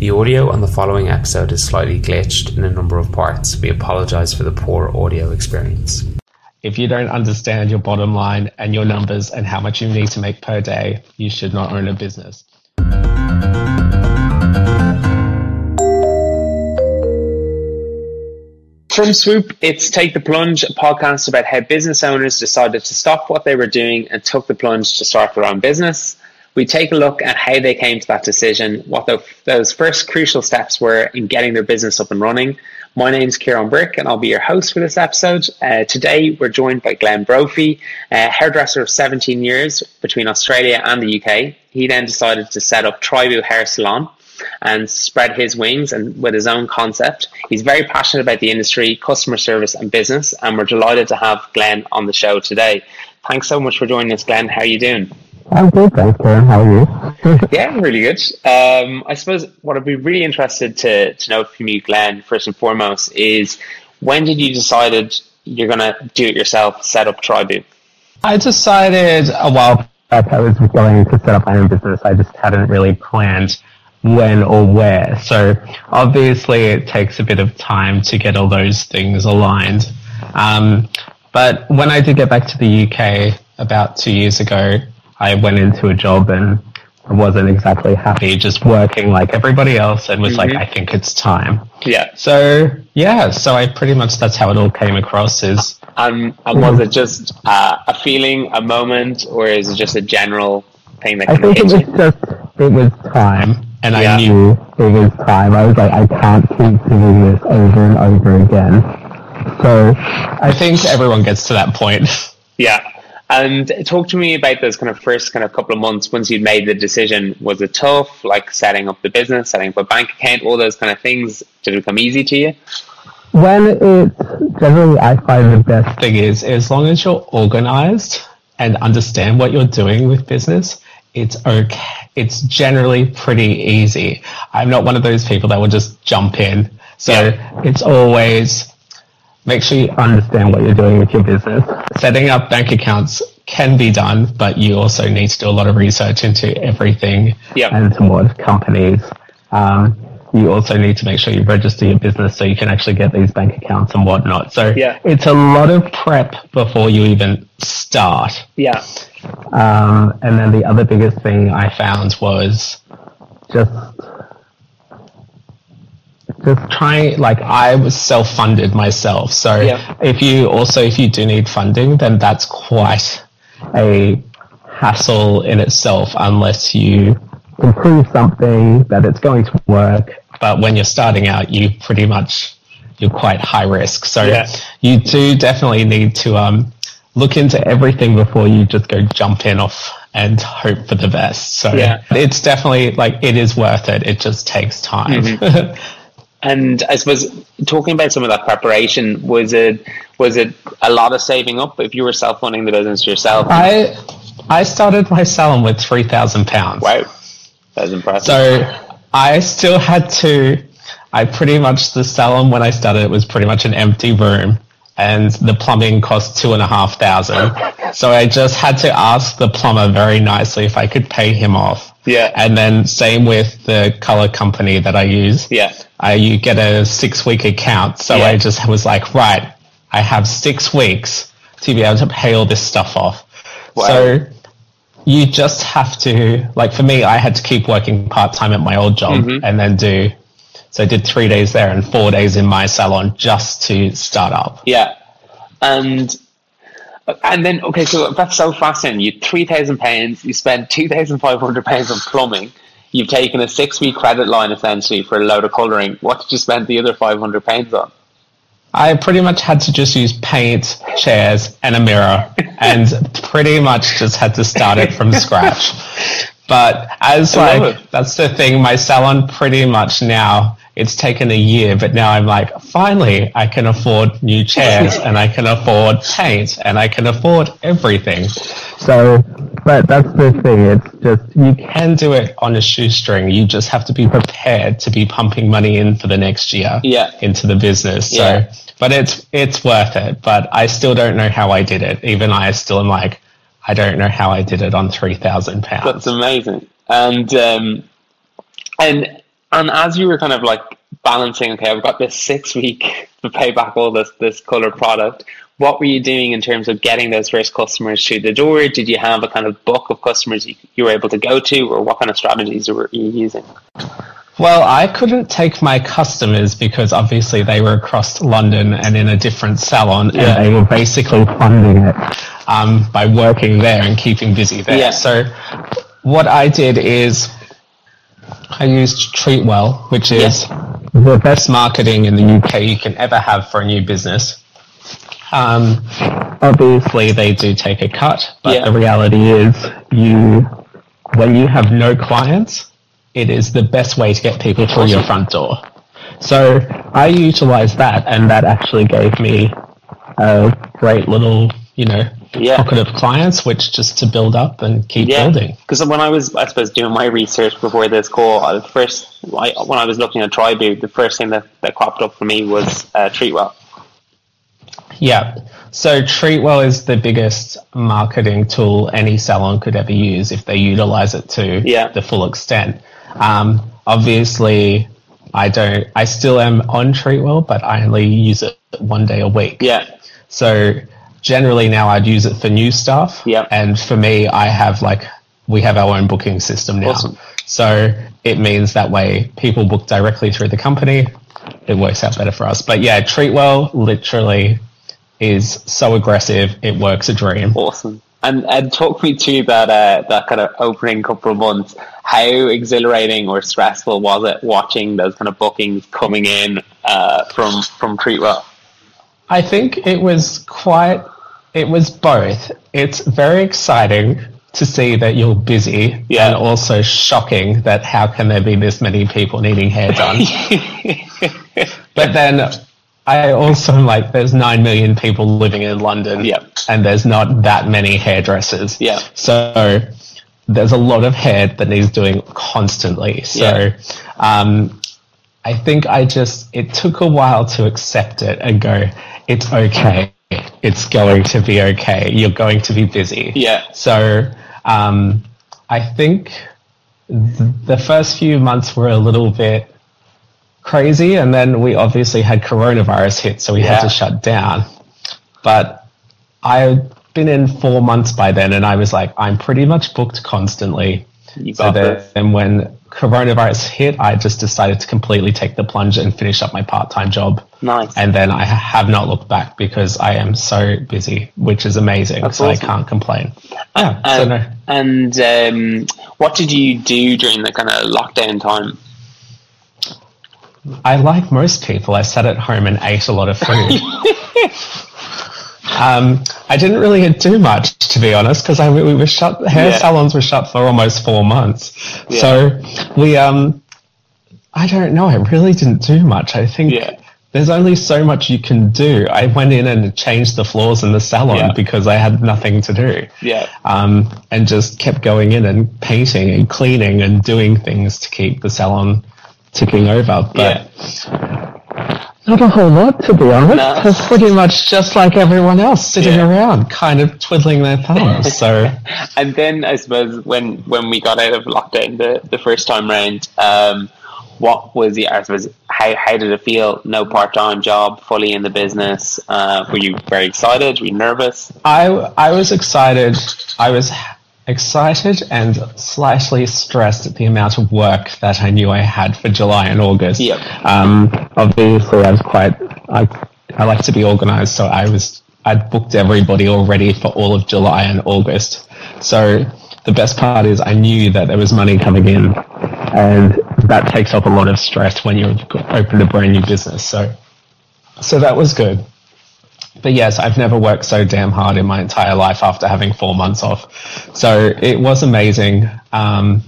The audio on the following episode is slightly glitched in a number of parts. We apologize for the poor audio experience. If you don't understand your bottom line and your numbers and how much you need to make per day, you should not own a business. From Swoop, it's Take the Plunge, a podcast about how business owners decided to stop what they were doing and took the plunge to start their own business. We take a look at how they came to that decision, what the, those first crucial steps were in getting their business up and running. My name is Kieran Brick, and I'll be your host for this episode. Uh, today, we're joined by Glenn Brophy, a hairdresser of 17 years between Australia and the UK. He then decided to set up Tribu Hair Salon and spread his wings and with his own concept. He's very passionate about the industry, customer service, and business, and we're delighted to have Glenn on the show today. Thanks so much for joining us, Glenn. How are you doing? I'm good, thanks, Karen. How are you? yeah, I'm really good. Um, I suppose what I'd be really interested to, to know from you, Glenn, first and foremost, is when did you decided you're going to do it yourself, set up Tribu? I decided a while back I was going to set up my own business. I just hadn't really planned when or where. So obviously it takes a bit of time to get all those things aligned. Um, but when I did get back to the UK about two years ago, I went into a job and I wasn't exactly happy just working like everybody else and was mm-hmm. like, I think it's time. Yeah. So yeah, so I pretty much, that's how it all came across is. Um, and was it just uh, a feeling, a moment, or is it just a general thing that I think it was just, it was time and yeah. I knew it was time. I was like, I can't keep doing this over and over again. So I think everyone gets to that point. Yeah. And talk to me about those kind of first kind of couple of months once you'd made the decision. Was it tough, like setting up the business, setting up a bank account, all those kind of things? Did it come easy to you? Well, it's generally, I find the best thing is as long as you're organized and understand what you're doing with business, it's okay. It's generally pretty easy. I'm not one of those people that will just jump in. So yeah. it's always make sure you understand what you're doing with your business. Setting up bank accounts can be done, but you also need to do a lot of research into everything yep. and what companies. Um, you also need to make sure you register your business so you can actually get these bank accounts and whatnot. So yeah. it's a lot of prep before you even start. Yeah. Um, and then the other biggest thing I found was just just trying like I was self funded myself. So yeah. if you also if you do need funding, then that's quite a hassle in itself unless you can prove something that it's going to work. But when you're starting out, you pretty much you're quite high risk. So yeah. you do definitely need to um, look into everything before you just go jump in off and hope for the best. So yeah. it's definitely like it is worth it. It just takes time. Mm-hmm. and I suppose talking about some of that preparation, was it was it a lot of saving up if you were self funding the business yourself? I I started my salon with three thousand pounds. Wow. That's impressive. So I still had to I pretty much the salon when I started it was pretty much an empty room and the plumbing cost two and a half thousand. So I just had to ask the plumber very nicely if I could pay him off. Yeah. And then same with the color company that I use. Yeah. I you get a six week account. So yeah. I just was like, right, I have six weeks to be able to pay all this stuff off. Wow. So you just have to like for me, I had to keep working part time at my old job mm-hmm. and then do so I did three days there and four days in my salon just to start up. Yeah. And and then okay, so that's so fascinating. You three thousand pounds, you spend two thousand five hundred pounds on plumbing. You've taken a six week credit line essentially for a load of colouring. What did you spend the other five hundred pounds on? I pretty much had to just use paint, chairs, and a mirror, and pretty much just had to start it from scratch. But as like that's the thing, my salon pretty much now it's taken a year, but now I'm like, finally, I can afford new chairs and I can afford paint and I can afford everything. So, but that's the thing. It's just, you can do it on a shoestring. You just have to be prepared to be pumping money in for the next year yeah. into the business. Yeah. So, but it's, it's worth it. But I still don't know how I did it. Even I still am like, I don't know how I did it on three thousand pounds. That's amazing. And um, and And as you were kind of like balancing, okay, I've got this six week to pay back all this this color product. What were you doing in terms of getting those first customers through the door? Did you have a kind of book of customers you, you were able to go to, or what kind of strategies were you using? Well, I couldn't take my customers because obviously they were across London and in a different salon, yeah. and they were basically funding it um, by working there and keeping busy there. Yeah. So, what I did is I used Treatwell, which is yeah. the best marketing in the UK you can ever have for a new business. Um, obviously, they do take a cut, but the reality is, you when you have no clients it is the best way to get people through your front door. So I utilized that, and that actually gave me a great little, you know, yeah. pocket of clients, which just to build up and keep yeah. building. Because when I was, I suppose, doing my research before this call, the first I, when I was looking at Tribu, the first thing that, that cropped up for me was uh, Treatwell. Yeah. So Treatwell is the biggest marketing tool any salon could ever use if they utilize it to yeah. the full extent. Um, obviously, I don't. I still am on Treatwell, but I only use it one day a week. Yeah. So generally now I'd use it for new stuff. Yeah. And for me, I have like we have our own booking system now. Awesome. So it means that way people book directly through the company. It works out better for us. But yeah, Treatwell literally is so aggressive. It works a dream. Awesome. And and talk me through that uh, that kind of opening couple of months. How exhilarating or stressful was it watching those kind of bookings coming in uh, from from Treatwell? I think it was quite. It was both. It's very exciting to see that you're busy, yeah. and also shocking that how can there be this many people needing hair done. but then I also am like, there's nine million people living in London, yeah. and there's not that many hairdressers. Yeah. So there's a lot of hair that needs doing constantly. So yeah. um, I think I just it took a while to accept it and go, it's okay. It's going to be okay. You're going to be busy. Yeah. So um, I think th- the first few months were a little bit crazy. And then we obviously had coronavirus hit, so we yeah. had to shut down. But I'd been in four months by then, and I was like, I'm pretty much booked constantly. You so then, when coronavirus hit, I just decided to completely take the plunge and finish up my part time job. Nice. And then I have not looked back because I am so busy, which is amazing. That's so awesome. I can't complain. Yeah. so no. And um, what did you do during the kind of lockdown time? I like most people. I sat at home and ate a lot of food. um, I didn't really do much, to be honest, because we, we were shut. Hair yeah. salons were shut for almost four months. Yeah. So we, um, I don't know. I really didn't do much. I think yeah. there's only so much you can do. I went in and changed the floors in the salon because I had nothing to do. Yeah. Um, and just kept going in and painting and cleaning and doing things to keep the salon ticking over, but yeah. Not a whole lot to be honest. No. It's pretty much just like everyone else sitting yeah. around, kind of twiddling their thumbs. So, and then I suppose when when we got out of lockdown the, the first time round, um, what was the I suppose how how did it feel? No part time job, fully in the business. Uh, were you very excited? Were you nervous? I I was excited. I was excited and slightly stressed at the amount of work that I knew I had for July and August. Yep. Um, obviously, I was quite. I, I like to be organized, so I was. I'd booked everybody already for all of July and August. So the best part is I knew that there was money coming in, and that takes off a lot of stress when you open a brand new business. So, so that was good but yes, I've never worked so damn hard in my entire life after having four months off. So it was amazing. Um,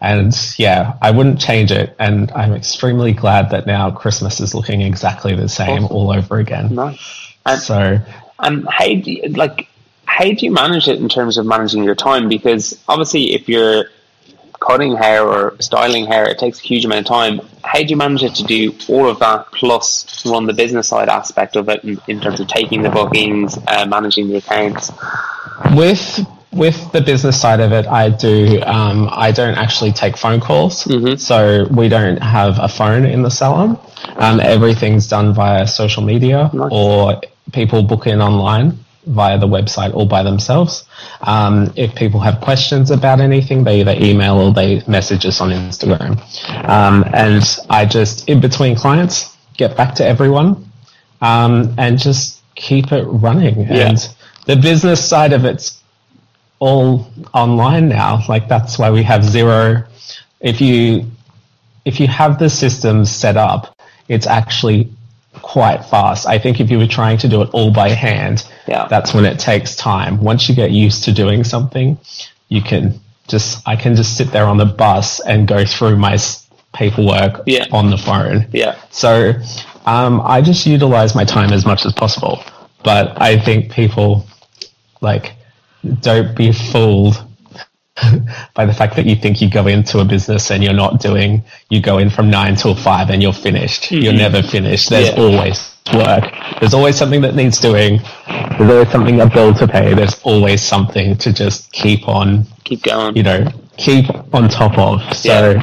and yeah, I wouldn't change it. And I'm extremely glad that now Christmas is looking exactly the same awesome. all over again. Nice. And, so, and how do you, like, how do you manage it in terms of managing your time? Because obviously, if you're cutting hair or styling hair, it takes a huge amount of time. How do you manage it to do all of that plus run the business side aspect of it in, in terms of taking the bookings, uh, managing the accounts? With with the business side of it, I do. Um, I don't actually take phone calls, Mm-hmm. so we don't have a phone in the salon. Um, everything's done via social media Nice. or people book in online via the website all by themselves. Um, if people have questions about anything, they either email or they message us on Instagram. Um, and I just, in between clients, get back to everyone um, and just keep it running. Yeah. And the business side of it's all online now. Like that's why we have Xero. If you if you have the systems set up, it's actually quite fast. I think if you were trying to do it all by hand, Yeah. that's when it takes time. Once you get used to doing something, you can just I can just sit there on the bus and go through my paperwork Yeah. on the phone. Yeah. So um, I just utilize my time as much as possible. But I think people like don't be fooled by the fact that you think you go into a business and you're not doing you go in from nine till five and you're finished. You're never finished. There's Mm-hmm. Yeah. always work. There's always something that needs doing. There's always something a bill to pay. There's always something to just keep on Keep going. you know, keep on top of. So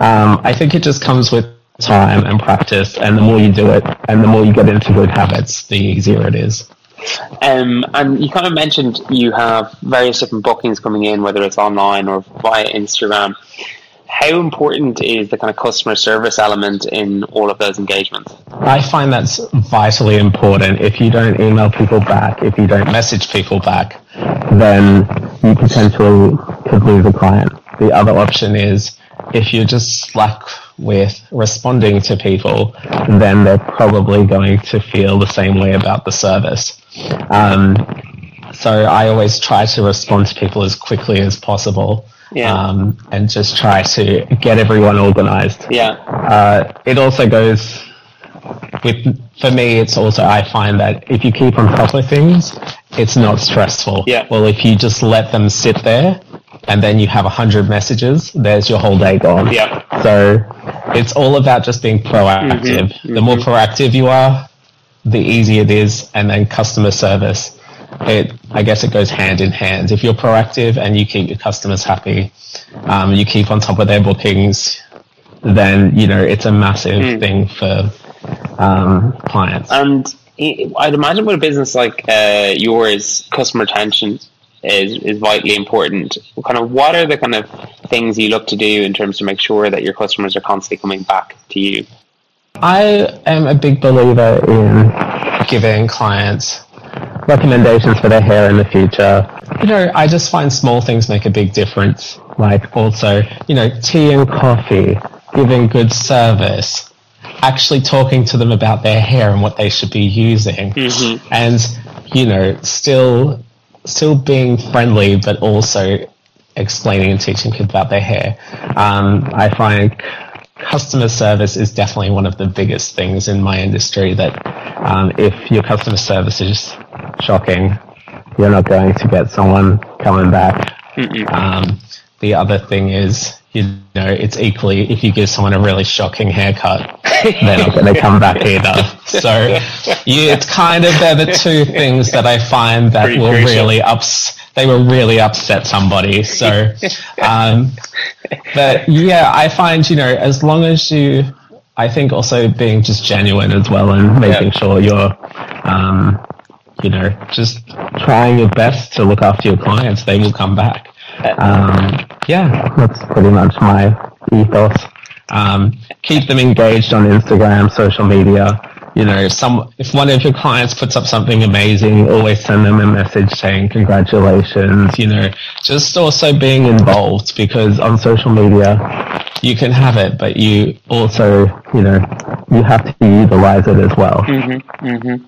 um, I think it just comes with time and practice, and the more you do it, and the more you get into good habits, the easier it is. Um, and you kind of mentioned you have various different bookings coming in, whether it's online or via Instagram. How important is the kind of customer service element in all of those engagements? I find that's vitally important. If you don't email people back, if you don't message people back, then you potentially could lose a client. The other option is if you're just slack with responding to people, then they're probably going to feel the same way about the service. Um, so I always try to respond to people as quickly as possible. Yeah. Um, and just try to get everyone organized Yeah. uh, it also goes with for me it's also i find that if you keep on top of things it's not stressful Yeah. well if you just let them sit there and then you have a hundred messages there's your whole day gone Yeah. so it's all about just being proactive the more proactive you are the easier it is and then customer service it i guess it goes hand in hand if you're proactive and you keep your customers happy um, you keep on top of their bookings then you know it's a massive thing for um, clients And i- I'd imagine with a business like uh, yours, customer retention is, is vitally important. Kind of, what are the kind of things you look to do in terms to make sure that your customers are constantly coming back to you? I am a big believer in giving clients recommendations for their hair in the future. You know, I just find small things make a big difference. Like also, you know, tea and coffee, giving good service, actually talking to them about their hair and what they should be using. And, you know, still still being friendly but also explaining and teaching kids about their hair. Um, I find customer service is definitely one of the biggest things in my industry that um, if your customer service is shocking, you're not going to get someone coming back. Um, the other thing is, you know, it's equally if you give someone a really shocking haircut, they're not going to come back either. So you, it's kind of they're the two things that I find that Pretty will crucial. really ups. They will really upset somebody. So, um, but yeah, I find you know as long as you, I think also being just genuine as well and making Yeah. sure you're, um, you know, just trying your best to look after your clients, they will come back. Um, yeah, that's pretty much my ethos. Um, keep them engaged on Instagram, social media. You know, if some if one of your clients puts up something amazing, always send them a message saying congratulations. You know, just also being involved because on social media you can have it, but you also, you know, you have to utilize it as well. Mhm.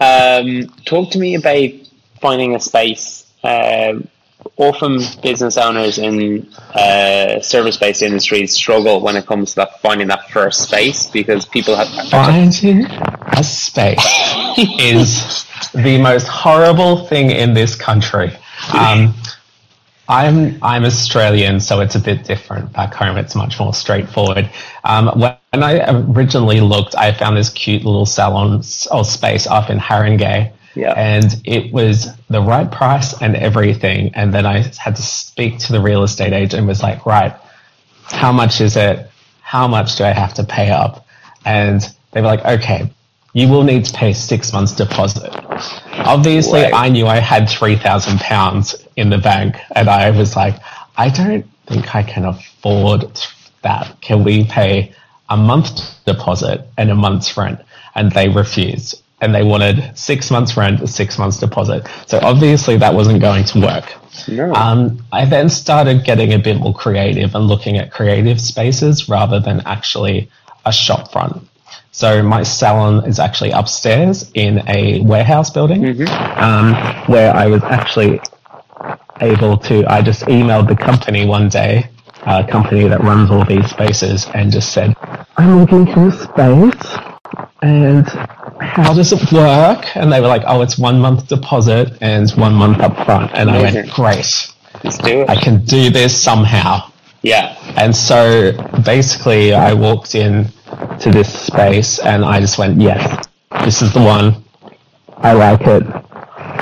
Um, talk to me about finding a space. Uh, often business owners in uh, service-based industries struggle when it comes to that finding that first space because people have Finding a space is the most horrible thing in this country. Um, I'm I'm Australian, so it's a bit different. Back home, it's much more straightforward. Um, when I originally looked, I found this cute little salon or space up in Haringey, Yeah. And it was the right price and everything. And then I had to speak to the real estate agent and was like, right, how much is it? How much do I have to pay up? And they were like, okay, you will need to pay six months deposit. Obviously, Right. I knew I had three thousand pounds in the bank, and I was like, I don't think I can afford that. Can we pay a month deposit and a month's rent? And they refused, and they wanted six months rent, six months deposit. So obviously, that wasn't going to work. No. Um, I then started getting a bit more creative and looking at creative spaces rather than actually a shopfront. So my salon is actually upstairs in a warehouse building, um, where I was actually able to. I just emailed the company one day, a company that runs all these spaces, and just said, "I'm looking for a space, and how does it work?" And they were like, "Oh, it's one month deposit and one month up front." And I went, "Great, Let's do it. I can do this somehow." yeah. And so basically, I walked in to this space and I just went, yes, this is the one. I like it.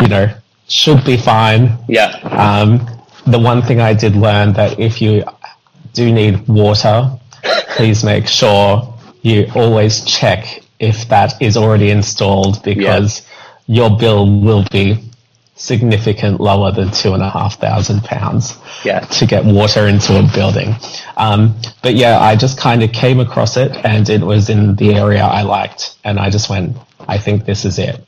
You know, should be fine. Yeah. Um, the one thing I did learn that if you do need water, please make sure you always check if that is already installed because your bill will be significant lower than two and a half thousand pounds Yeah. to get water into a building. Um, but yeah, I just kind of came across it and it was in the area I liked. And I just went, I think this is it.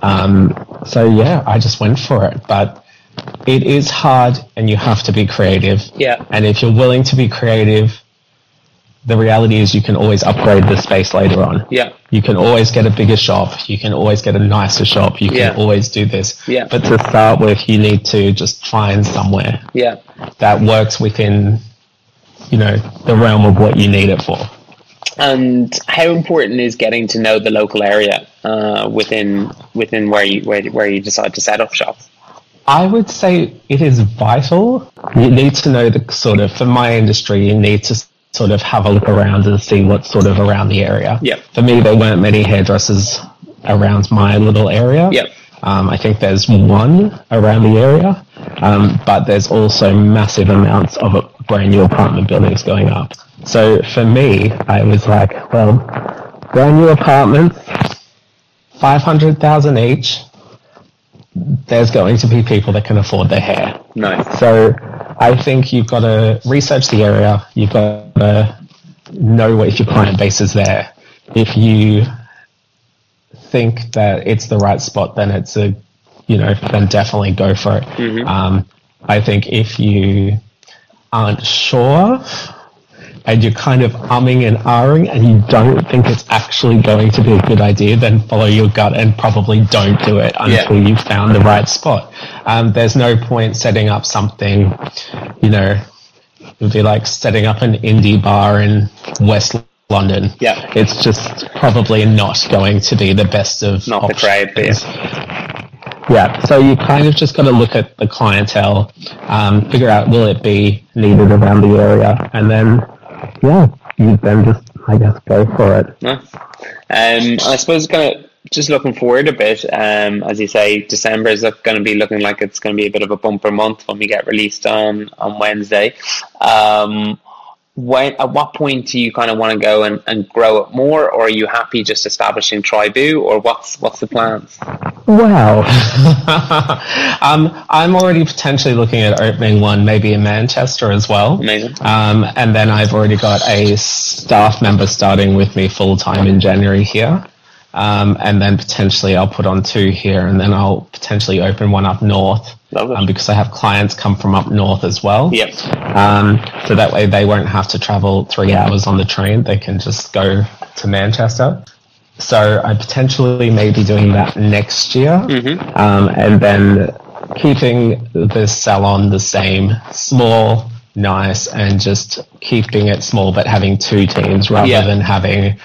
Um, so yeah, I just went for it. But it is hard and you have to be creative. Yeah. And if you're willing to be creative, the reality is you can always upgrade the space later on. Yeah. You can always get a bigger shop. You can always get a nicer shop. You can Yeah. always do this. Yeah. But to start with, you need to just find somewhere Yeah. that works within, you know, the realm of what you need it for. And how important is getting to know the local area uh, within within where you where, where you decide to set up shop? I would say it is vital. You need to know the sort of, for my industry, you need to sort of have a look around and see what's sort of around the area. Yeah. For me, there weren't many hairdressers around my little area. Yeah. Um, I think there's one around the area, um, but there's also massive amounts of brand new apartment buildings going up. So for me, I was like, well, brand new apartments, 500,000 each. There's going to be people that can afford their hair. Nice. So I think you've got to research the area. You've got to know what if your client base is there. If you think that it's the right spot, then it's a, you know, then definitely go for it. Um, I think if you aren't sure and you're kind of umming and ahhing and you don't think it's actually going to be a good idea, then follow your gut and probably don't do it until Yeah. you've found the right spot. Um, there's no point setting up something, you know, it would be like setting up an indie bar in West London. Yeah. It's just probably not going to be the best of Not the crowd for you. Yeah, so you kind of just got to look at the clientele, um, figure out will it be needed around the area, and then, yeah, you then just, I guess, go for it. Nice. Um, I suppose kind of just looking forward a bit. Um, as you say, December is going to be looking like it's going to be a bit of a bumper month when we get released on on Wednesday. Um, when at what point do you kind of want to go and, and grow it more, or are you happy just establishing Tribu, or what's what's the plans? Wow. um, I'm already potentially looking at opening one maybe in Manchester as well. Amazing. Um, and then I've already got a staff member starting with me full time in January here. Um, and then potentially I'll put on two here and then I'll potentially open one up north. Um, because I have clients come from up north as well. Yep. Um, so that way they won't have to travel three hours on the train. They can just go to Manchester. So I potentially may be doing that next year. Um, and then keeping the salon the same, small, nice, and just keeping it small, but having two teams rather Yeah. than having.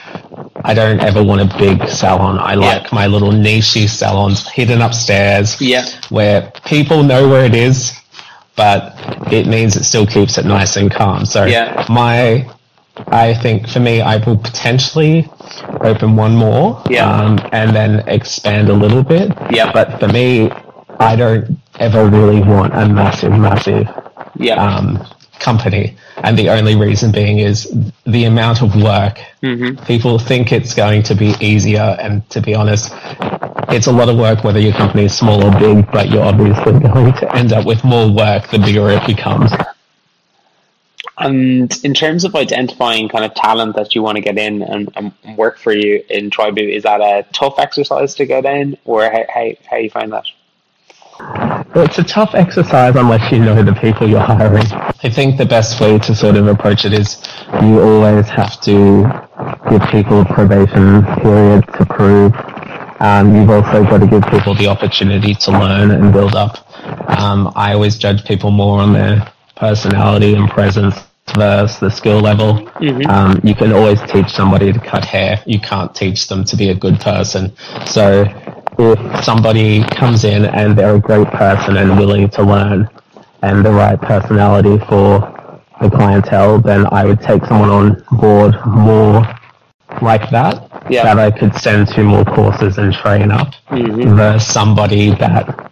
I don't ever want a big salon. I like Yeah. my little niche salons hidden upstairs Yeah. where people know where it is, but it means it still keeps it nice and calm. So Yeah. my, I think for me, I will potentially open one more, Yeah. um, and then expand a little bit. Yeah. But for me, I don't ever really want a massive, massive Yeah. um, company. And the only reason being is the amount of work. Mm-hmm. People think it's going to be easier, and to be honest, it's a lot of work whether your company is small or big, but you're obviously going to end up with more work the bigger it becomes. And in terms of identifying kind of talent that you want to get in and, and work for you in Tribu, is that a tough exercise to get in, or how how, how you find that? It's a tough exercise unless you know the people you're hiring. I think the best way to sort of approach it is you always have to give people a probation period to prove. Um, you've also got to give people the opportunity to learn and build up. Um, I always judge people more on their personality and presence versus the skill level. Um, you can always teach somebody to cut hair. You can't teach them to be a good person. So if somebody comes in and they're a great person and willing to learn and the right personality for the clientele, then I would take someone on board more like that. Yeah. That I could send to more courses and train up mm-hmm. versus somebody that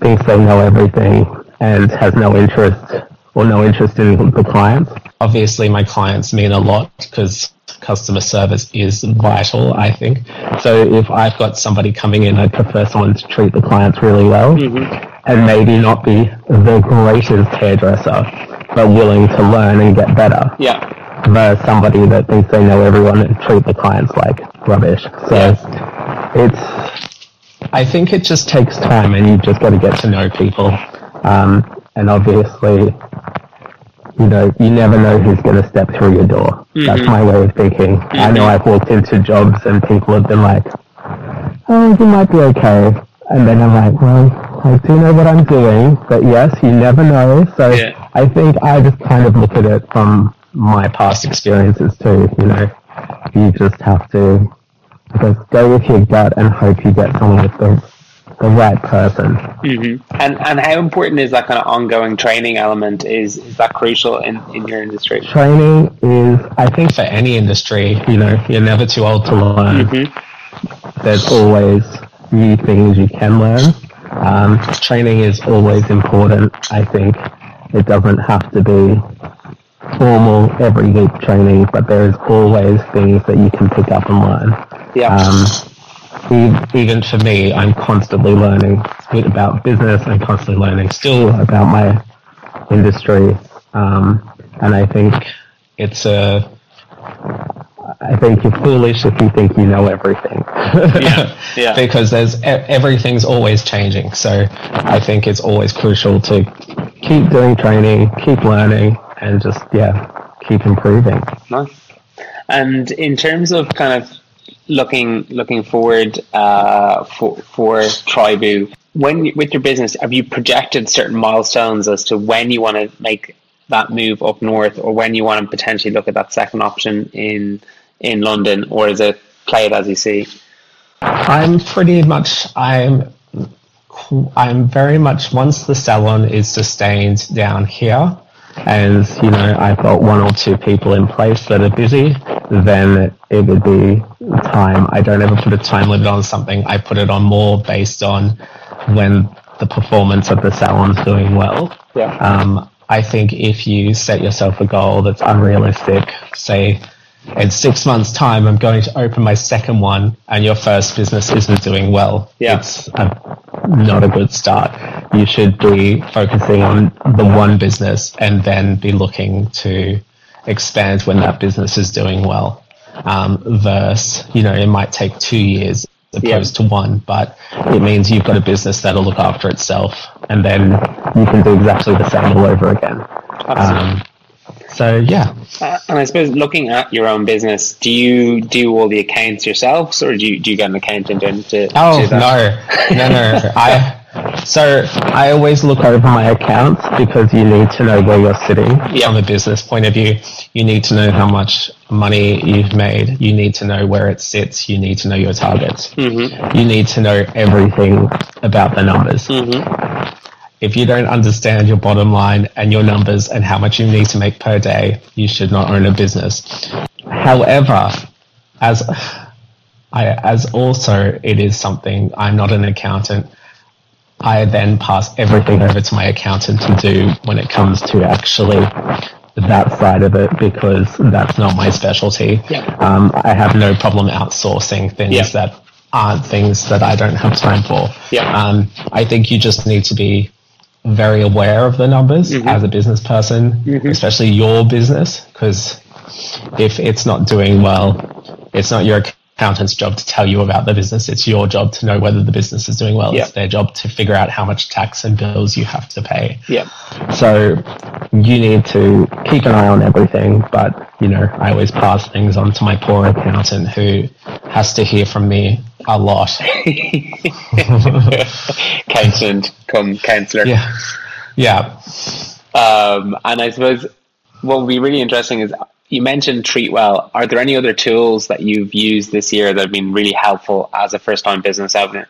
thinks they know everything and has no interest or no interest in the client. Obviously, my clients mean a lot because customer service is vital, I think. So if I've got somebody coming in, I'd prefer someone to treat the clients really well and maybe not be the greatest hairdresser, but willing to learn and get better Yeah. versus somebody that thinks they know everyone and treat the clients like rubbish. So it's, I think it just takes time and you've just got to get to know people. Um, and obviously, you know, you never know who's going to step through your door. That's mm-hmm. my way of thinking. I know mm-hmm. I've walked into jobs and people have been like, oh, you might be okay. And then I'm like, well, I do know what I'm doing, but yes, you never know. So Yeah. I think I just kind of look at it from my past experiences too. You know, you just have to just go with your gut and hope you get someone with the the right person. hmm And and how important is that kind of ongoing training element? Is is that crucial in, in your industry? Training is, I think, for any industry. You know, you're never too old to learn. There's always new things you can learn. Um, training is always important. I think it doesn't have to be formal every week training, but there is always things that you can pick up and learn. Yeah. Um, even for me, I'm constantly learning about business. I'm constantly learning still about my industry, um, and I think it's a. I think you're foolish if you think you know everything. Yeah, yeah. because there's everything's always changing. So I think it's always crucial to keep doing training, keep learning, and just yeah, keep improving. Nice. And in terms of kind of looking looking forward uh, for for Tribu, when with your business, have you projected certain milestones as to when you want to make that move up north, or when you want to potentially look at that second option in in London, or is it play it as you see? I'm pretty much I'm I'm very much once the salon is sustained down here and you know I've got one or two people in place that are busy then it would be time. I don't ever put a time limit on something. I put it on more based on when the performance of the salon's doing well. Yeah. um, I think if you set yourself a goal that's unrealistic, say in six months' time, I'm going to open my second one, and your first business isn't doing well, Yeah. it's a, not a good start. You should be focusing on the one business and then be looking to expand when that business is doing well. Um, versus, you know, it might take two years opposed to one, but it means you've got a business that'll look after itself, and then you can do exactly the same all over again. Um, so yeah, Uh, and I suppose looking at your own business, do you do all the accounts yourselves, or do you, do you get an accountant in to Oh do that? no, no, no! I so I always look over my accounts because you need to know where you're sitting Yeah. from a business point of view. You need to know how much money you've made. You need to know where it sits. You need to know your targets. Mm-hmm. You need to know everything about the numbers. If you don't understand your bottom line and your numbers and how much you need to make per day, you should not own a business. However, as I, as also it is something I'm not an accountant. I then pass everything over to my accountant to do when it comes to actually that side of it because that's not my specialty. Yeah. Um, I have no problem outsourcing things Yeah. that aren't things that I don't have time for. Yeah. Um, I think you just need to be very aware of the numbers Mm-hmm. as a business person, especially your business, because if it's not doing well, it's not your accountant's job to tell you about the business. It's your job to know whether the business is doing well. Yeah. It's their job to figure out how much tax and bills you have to pay. Yeah. So you need to keep an eye on everything, but you know, I always pass things on to my poor accountant who has to hear from me a lot. Accountant come counselor. Yeah. Yeah. Um, and I suppose what would be really interesting is you mentioned Treatwell Are there any other tools that you've used this year that have been really helpful as a first time business owner?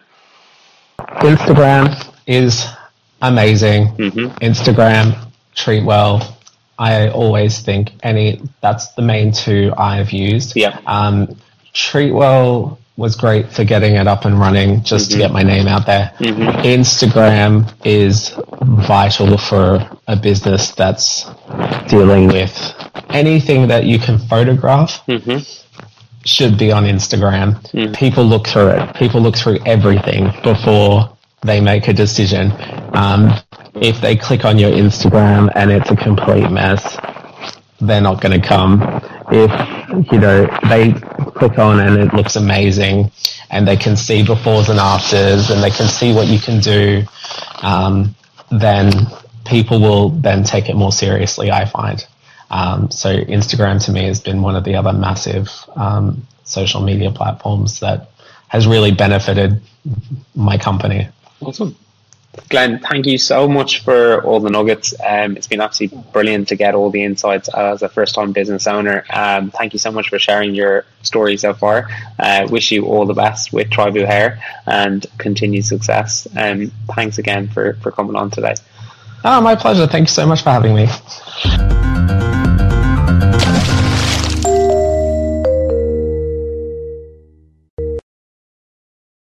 Instagram is amazing. Mhm. Instagram, Treatwell. I always think any that's the main two I've used. Yeah. Um, Treatwell was great for getting it up and running, just to get my name out there. Mm-hmm. Instagram is vital for a business that's dealing with anything that you can photograph mm-hmm. should be on Instagram. Mm-hmm. People look through it. People look through everything before they make a decision. Um, if they click on your Instagram and it's a complete mess, they're not going to come. If you know they click on and it looks amazing, and they can see befores and afters, and they can see what you can do, um, then people will then take it more seriously. I find. Um, so Instagram to me has been one of the other massive um, social media platforms that has really benefited my company. Awesome. Glenn, thank you so much for all the nuggets. Um, it's been absolutely brilliant to get all the insights as a first time business owner. Um, thank you so much for sharing your story so far. Uh, wish you all the best with Tribu Hair and continued success. Um, thanks again for, for coming on today. Oh, my pleasure. Thank you so much for having me.